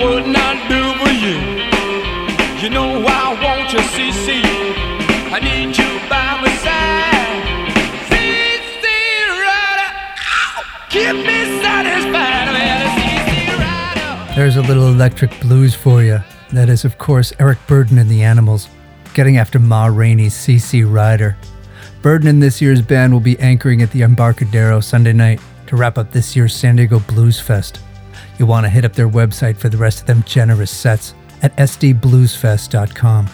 Would not do for you. You know I want you. I need you by my side. Rider, keep me satisfied. Rider. There's a little electric blues for you. That is, of course, Eric Burdon and the Animals, getting after Ma Rainey's CC Rider. Burdon and this year's band will be anchoring at the Embarcadero Sunday night to wrap up this year's San Diego Blues Fest. You'll want to hit up their website for the rest of them generous sets at sdbluesfest.com.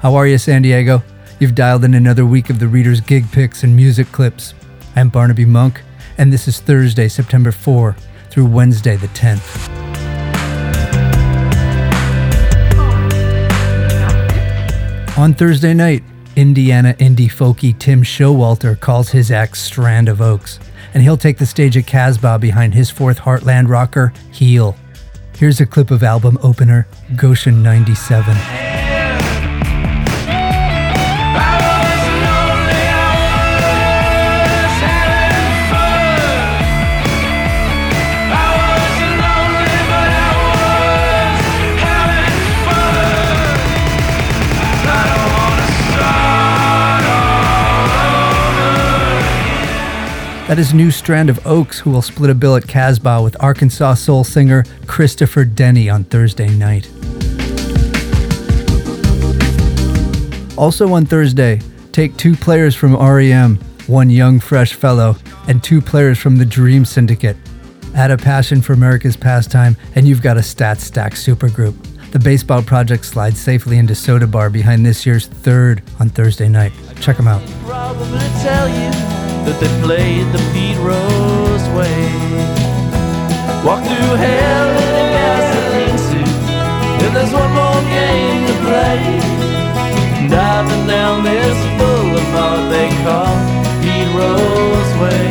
How are you, San Diego? You've dialed in another week of the Reader's gig picks and music clips. I'm Barnaby Monk, and this is Thursday, September 4 through Wednesday, the 10th. On Thursday night, Indiana indie folkie Tim Showalter calls his act Strand of Oaks, and he'll take the stage at Casbah behind his fourth Heartland rocker, Heal. Here's a clip of album opener Goshen 97. That is new strand of Oaks, who will split a bill at Casbah with Arkansas soul singer Christopher Denny on Thursday night. Also on Thursday, take two players from REM, one young fresh fellow, and two players from the Dream Syndicate. Add a passion for America's pastime, and you've got a stat stack supergroup. The baseball project slides safely into Soda Bar behind this year's third on Thursday night. Check them out. That they played the Pete Rose way. Walk through hell in a gasoline suit, and there's one more game to play. Diving down this boulevard they call Pete Rose Way.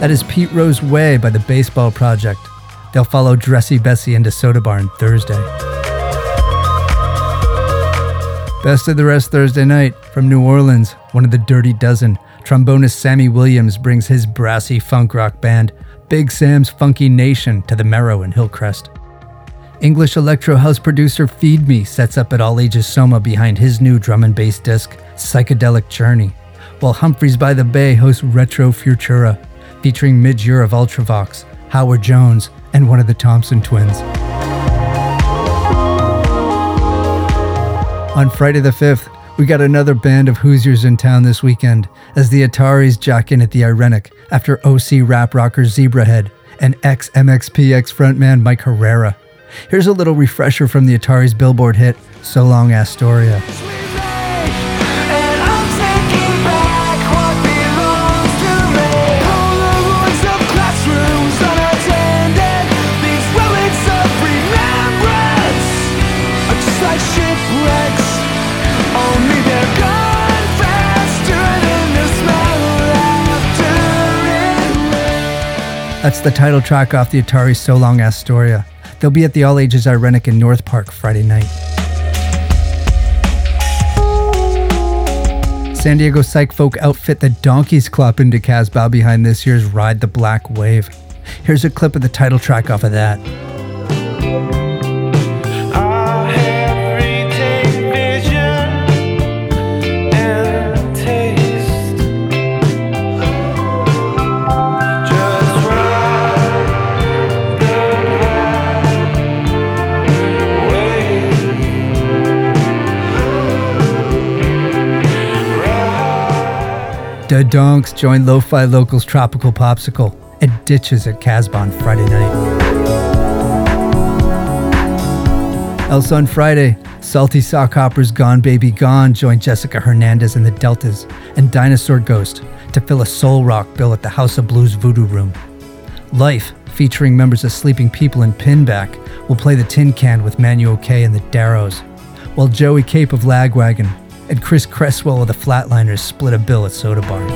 That is Pete Rose Way by the Baseball Project. They'll follow Dressy Bessie into Soda Bar Thursday. Best of the rest Thursday night from New Orleans, one of the Dirty Dozen. Trombonist Sammy Williams brings his brassy funk rock band, Big Sam's Funky Nation, to the Merrow in Hillcrest. English electro house producer Feed Me sets up at All Ages Soma behind his new drum and bass disc, Psychedelic Journey, while Humphreys by the Bay hosts Retro Futura, featuring Midge Ure of Ultravox, Howard Jones, and one of the Thompson twins. On Friday the 5th, we got another band of Hoosiers in town this weekend as the Ataris jack in at the Irenic after OC rap rocker Zebrahead and ex MXPX frontman Mike Herrera. Here's a little refresher from the Ataris Billboard hit, So Long Astoria. That's the title track off the Atari So Long Astoria. They'll be at the All Ages Irenic in North Park Friday night. San Diego psych folk outfit the Donkeys Club into Casbah behind this year's Ride the Black Wave. Here's a clip of the title track off of that. Da Donks join Lo-Fi Locals Tropical Popsicle and Ditches at Casbah on Friday night. Else on Friday, Salty Sock Hoppers Gone Baby Gone join Jessica Hernandez and the Deltas and Dinosaur Ghost to fill a soul rock bill at the House of Blues Voodoo Room. Life, featuring members of Sleeping People and Pinback, will play the Tin Can with Manuel K and the Darrows, while Joey Cape of Lagwagon and Chris Cresswell of the Flatliners split a bill at Soda Bar.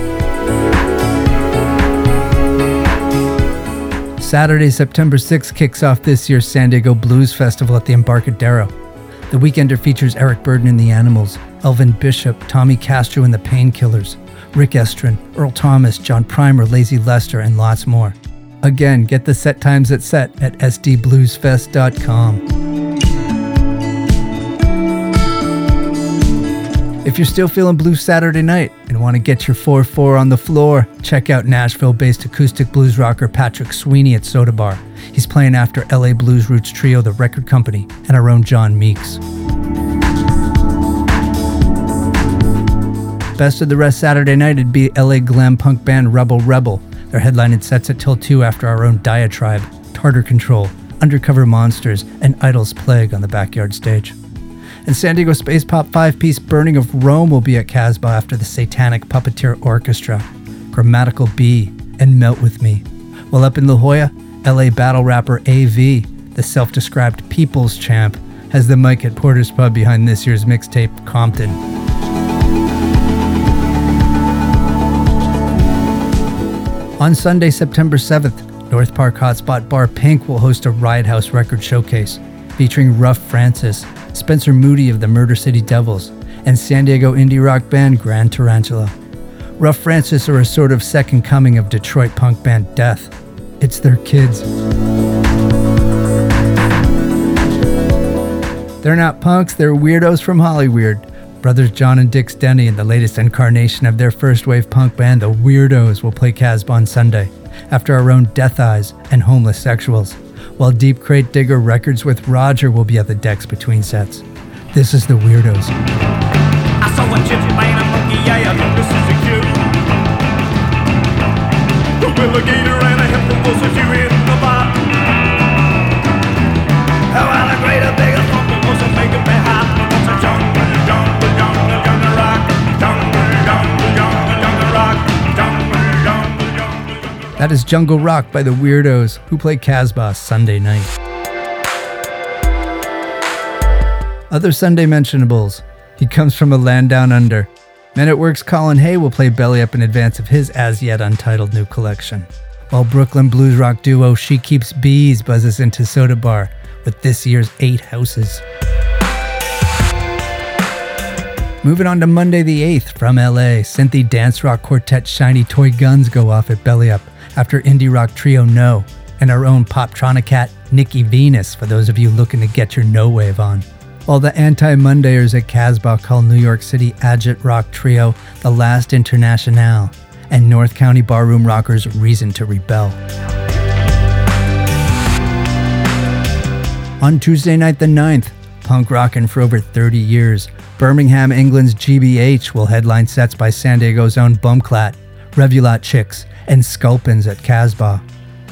Saturday, September 6th kicks off this year's San Diego Blues Festival at the Embarcadero. The weekender features Eric Burdon and the Animals, Elvin Bishop, Tommy Castro and the Painkillers, Rick Estrin, Earl Thomas, John Primer, Lazy Lester, and lots more. Again, get the set times at set at sdbluesfest.com. If you're still feeling blue Saturday night and want to get your 4 4 on the floor, check out Nashville based acoustic blues rocker Patrick Sweeney at Soda Bar. He's playing after LA Blues Roots Trio, the record company, and our own John Meeks. Best of the rest Saturday night it'd be LA glam punk band Rebel Rebel. They're headlining sets at till 2 after our own Diatribe, Tartar Control, Undercover Monsters, and Idol's Plague on the backyard stage. And San Diego Space Pop five piece Burning of Rome will be at Casbah after the Satanic Puppeteer Orchestra, Grammatical B, and Melt With Me. While up in La Jolla, LA battle rapper AV, the self described People's Champ, has the mic at Porter's Pub behind this year's mixtape, Compton. On Sunday, September 7th, North Park Hotspot Bar Pink will host a Riot House record showcase featuring Rough Francis, Spencer Moody of the Murder City Devils, and San Diego indie rock band Grand Tarantula. Rough Francis are a sort of second coming of Detroit punk band Death. It's their kids. They're not punks, they're weirdos from Hollywood. Brothers John and Dix Denney and the latest incarnation of their first wave punk band, The Weirdos, will play Casbah on Sunday, after our own Death Eyes and Homeless Sexuals, while Deep Crate Digger Records with Roger will be at the decks between sets. This is The Weirdos. That is Jungle Rock by the Weirdos, who play Casbah Sunday night. Other Sunday mentionables. He comes from a land down under. Men at Work's Colin Hay will play Belly Up in advance of his as yet untitled new collection. While Brooklyn blues rock duo She Keeps Bees buzzes into Soda Bar with this year's Eight Houses. Moving on to Monday the 8th from LA, Synthy dance rock quartet Shiny Toy Guns go off at Belly Up after indie rock trio No, and our own Poptronicat Nikki Venus for those of you looking to get your no wave on. While the anti Mondayers at Casbah call New York City Agit Rock Trio the last internationale, and North County Barroom Rockers Reason to Rebel. On Tuesday night the 9th, punk rockin' for over 30 years, Birmingham, England's GBH will headline sets by San Diego's own Bumclat, Revulat Chicks, and Sculpins at Casbah.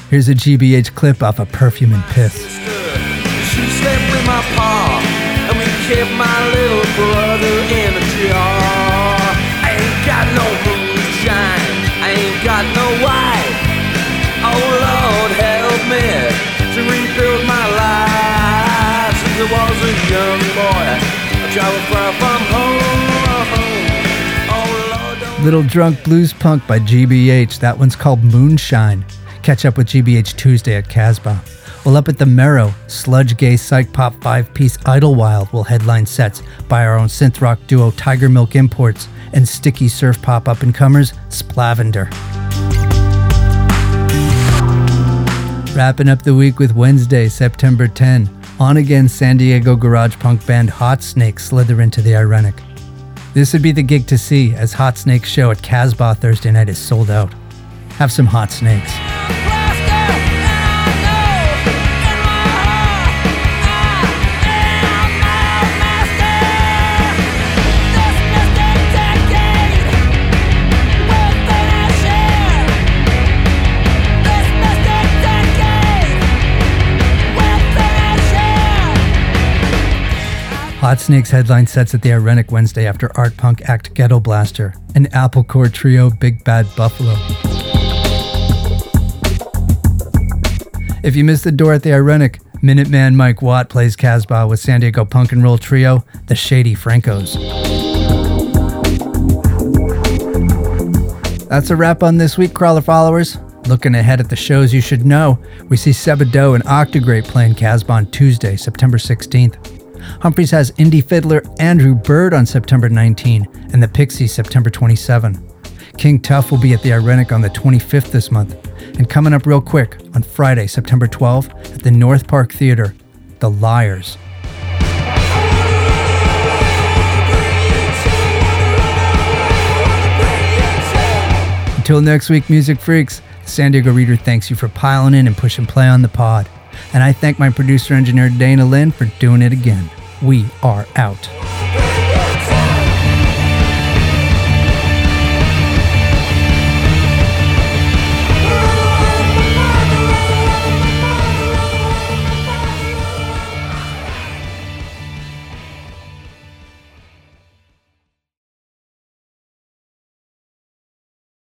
Here's a GBH clip off of Perfume and Piss. She slept with my pa, and we kept my little brother in a jar. I ain't got no moonshine, I ain't got no wife. Oh Lord, help me to rebuild my life. Since I was a young boy, I traveled far from home. Little Drunk Blues Punk by GBH. That one's called Moonshine. Catch up with GBH Tuesday at Casbah. Well, up at the Merrow, sludge gay psych pop five piece Idlewild will headline sets by our own synth rock duo Tiger Milk Imports and sticky surf pop up and comers Splavender. Wrapping up the week with Wednesday, September 10. On again, San Diego garage punk band Hot Snake slither into the Irenic. This would be the gig to see, as Hot Snake's show at Casbah Thursday night is sold out. Have some hot snakes. Hot Snake's headline sets at the Irenic Wednesday after art punk act Ghetto Blaster and Applecore trio Big Bad Buffalo. If you missed the door at the Irenic, Minuteman Mike Watt plays Casbah with San Diego punk and roll trio The Shady Francos. That's a wrap on this week, Crawler followers. Looking ahead at the shows you should know, we see Sebadoh and Octograde playing Casbah on Tuesday, September 16th. Humphreys has indie fiddler Andrew Bird on September 19 and the Pixies September 27. King Tuff will be at the Irenic on the 25th this month. And coming up real quick on Friday, September 12th at the North Park Theater, The Liars. Until next week, music freaks, San Diego Reader thanks you for piling in and pushing play on the pod. And I thank my producer engineer Dana Lynn for doing it again. We are out.